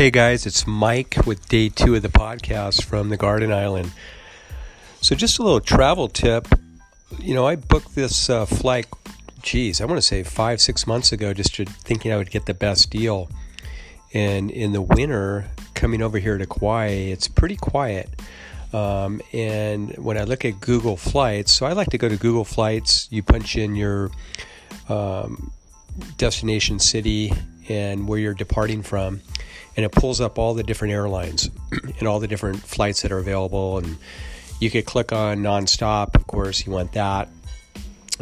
Hey guys, it's Mike with day two of the podcast from the Garden Island. So, just a little travel tip. You know, I booked this uh, flight, geez, I want to say five, six months ago, just to, thinking I would get the best deal. And in the winter, coming over here to Kauai, it's pretty quiet. Um, and when I look at Google Flights, so I like to go to Google Flights, you punch in your um, destination city and where you're departing from and it pulls up all the different airlines and all the different flights that are available. And you could click on nonstop, of course, you want that.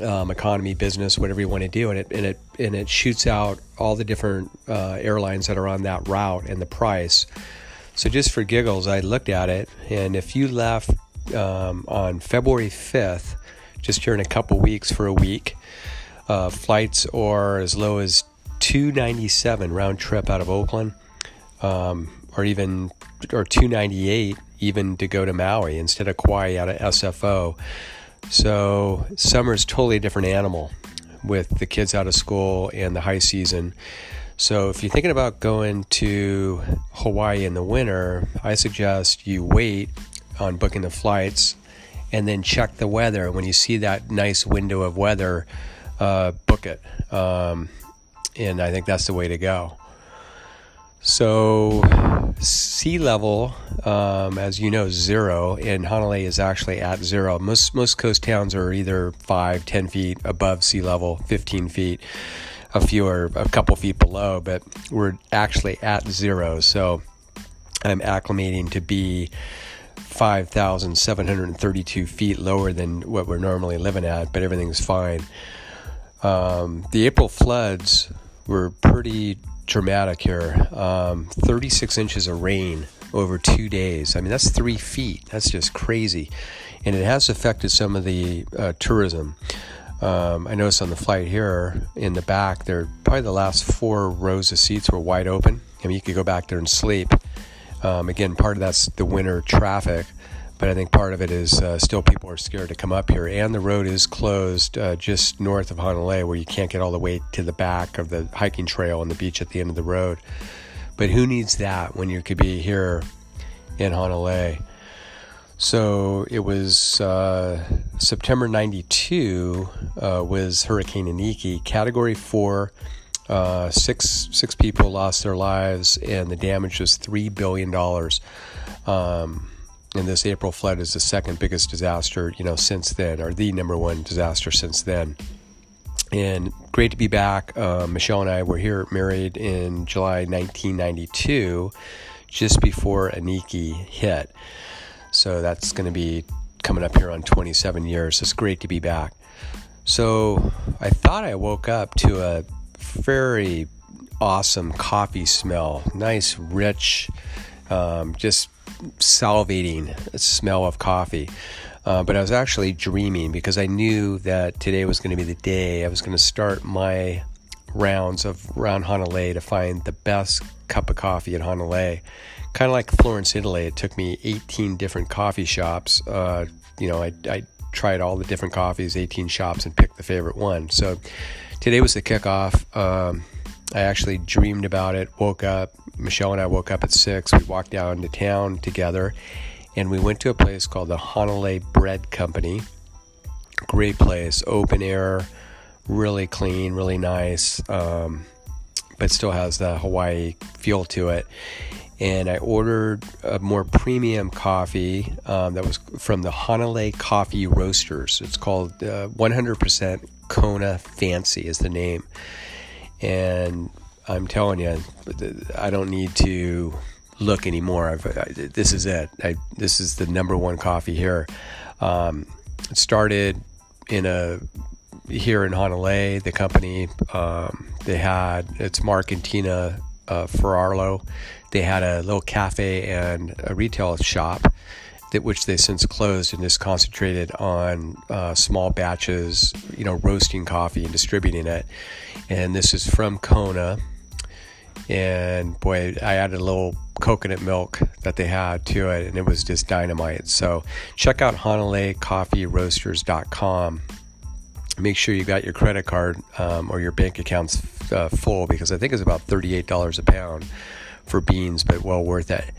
Um, economy, business, whatever you want to do, and it and it and it shoots out all the different uh, airlines that are on that route and the price. So just for giggles, I looked at it, and if you left um, on February fifth, just here in a couple weeks for a week, uh, flights are as low as two ninety seven round trip out of Oakland um, or even or 298 even to go to Maui instead of Kauai out of SFO. So summer's totally a different animal with the kids out of school and the high season. So if you're thinking about going to Hawaii in the winter, I suggest you wait on booking the flights and then check the weather. When you see that nice window of weather, uh, book it. Um, and I think that's the way to go. So, sea level, um, as you know, zero, and Hanalei is actually at zero. Most most coast towns are either five, ten feet above sea level, fifteen feet. A few are a couple feet below, but we're actually at zero. So, I'm acclimating to be 5,732 feet lower than what we're normally living at, but everything's fine. Um, the April floods were pretty dramatic here. Um, 36 inches of rain over two days. I mean, that's three feet. That's just crazy. And it has affected some of the uh, tourism. Um, I noticed on the flight here in the back, there probably the last four rows of seats were wide open. I mean, you could go back there and sleep. Um, again, part of that's the winter traffic but I think part of it is uh, still people are scared to come up here, and the road is closed uh, just north of Hanalei, where you can't get all the way to the back of the hiking trail and the beach at the end of the road. But who needs that when you could be here in Hanalei? So it was uh, September '92 uh, was Hurricane Iniki, Category Four. Uh, six six people lost their lives, and the damage was three billion dollars. Um, and this April flood is the second biggest disaster, you know, since then, or the number one disaster since then. And great to be back. Uh, Michelle and I were here married in July 1992, just before Iniki hit. So that's going to be coming up here on 27 years. It's great to be back. So I thought I woke up to a very awesome coffee smell, nice, rich, um, just salivating smell of coffee. Uh, but I was actually dreaming because I knew that today was going to be the day I was going to start my rounds of around Hanalei to find the best cup of coffee in Hanalei. Kind of like Florence, Italy. It took me 18 different coffee shops. Uh, you know, I, I tried all the different coffees, 18 shops, and picked the favorite one. So today was the kickoff. Um, I actually dreamed about it, woke up. Michelle and I woke up at six. We walked down to town together and we went to a place called the Hanalei Bread Company. Great place, open air, really clean, really nice, um, but still has the Hawaii feel to it. And I ordered a more premium coffee um, that was from the Hanalei Coffee Roasters. It's called uh, 100% Kona Fancy, is the name and I'm telling you, I don't need to look anymore. I've, I, this is it. I, this is the number one coffee here. Um, it started in a here in Hanalei. The company um, they had it's Mark and Tina uh, Ferraro. They had a little cafe and a retail shop that which they since closed and just concentrated on uh, small batches, you know, roasting coffee and distributing it. And this is from Kona. And boy, I added a little coconut milk that they had to it, and it was just dynamite. So check out HanaleiCoffeeRoasters.com. Make sure you got your credit card um, or your bank accounts uh, full because I think it's about $38 a pound for beans, but well worth it.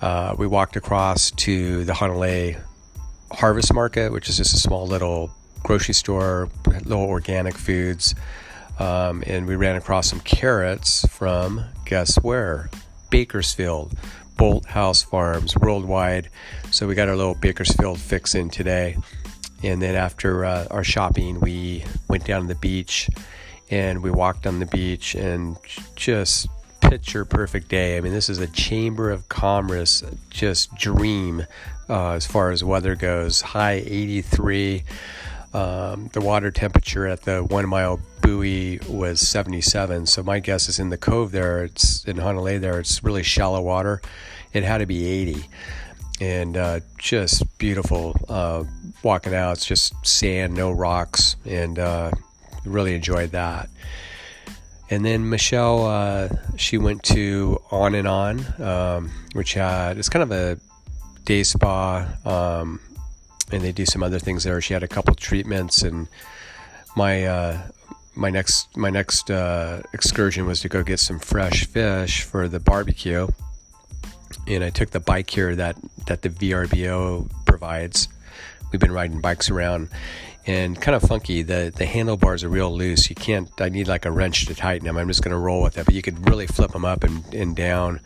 Uh, we walked across to the Hanalei Harvest Market, which is just a small little grocery store, little organic foods. Um, and we ran across some carrots from guess where? Bakersfield, Bolthouse Farms, worldwide. So we got our little Bakersfield fix in today. And then after uh, our shopping, we went down to the beach and we walked on the beach and just picture perfect day. I mean, this is a Chamber of Commerce just dream uh, as far as weather goes. High 83. Um, the water temperature at the one mile buoy was 77. So my guess is in the cove there, it's in Hanalei there, it's really shallow water. It had to be 80. And uh, just beautiful uh, walking out. It's just sand, no rocks, and uh, really enjoyed that. And then Michelle, uh, she went to On and On, um, which had it's kind of a day spa, um, and they do some other things there. She had a couple treatments, and my uh, my next my next uh, excursion was to go get some fresh fish for the barbecue, and I took the bike here that that the VRBO provides. We've been riding bikes around, and kind of funky. The the handlebars are real loose. You can't. I need like a wrench to tighten them. I'm just going to roll with it. But you could really flip them up and, and down.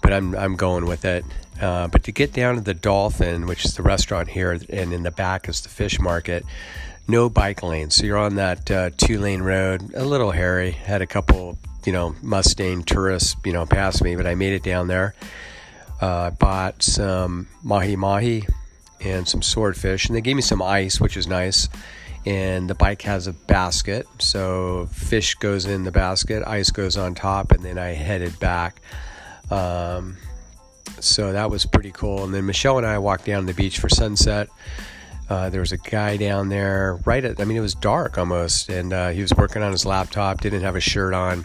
But I'm I'm going with it. Uh, but to get down to the Dolphin, which is the restaurant here, and in the back is the fish market. No bike lanes, so you're on that uh, two lane road. A little hairy. Had a couple, you know, Mustang tourists, you know, pass me, but I made it down there. Uh, bought some mahi mahi and some swordfish, and they gave me some ice, which is nice. And the bike has a basket, so fish goes in the basket, ice goes on top, and then I headed back. Um, so that was pretty cool. And then Michelle and I walked down the beach for sunset. Uh, there was a guy down there right at, I mean, it was dark almost, and uh, he was working on his laptop, didn't have a shirt on,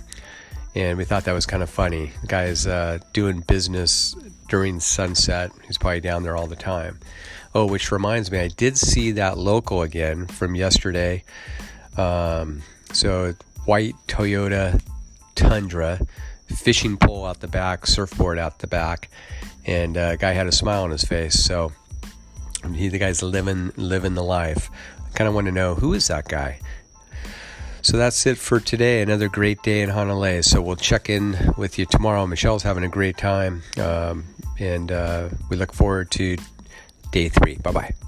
and we thought that was kind of funny. The guy's uh, doing business during sunset. He's probably down there all the time. Oh, which reminds me, I did see that local again from yesterday. Um, so, white Toyota Tundra, fishing pole out the back, surfboard out the back, and uh, guy had a smile on his face. So, he the guy's living living the life. I kind of want to know who is that guy. So that's it for today. Another great day in Hanalei. So we'll check in with you tomorrow. Michelle's having a great time, um, and uh, we look forward to day three. Bye bye.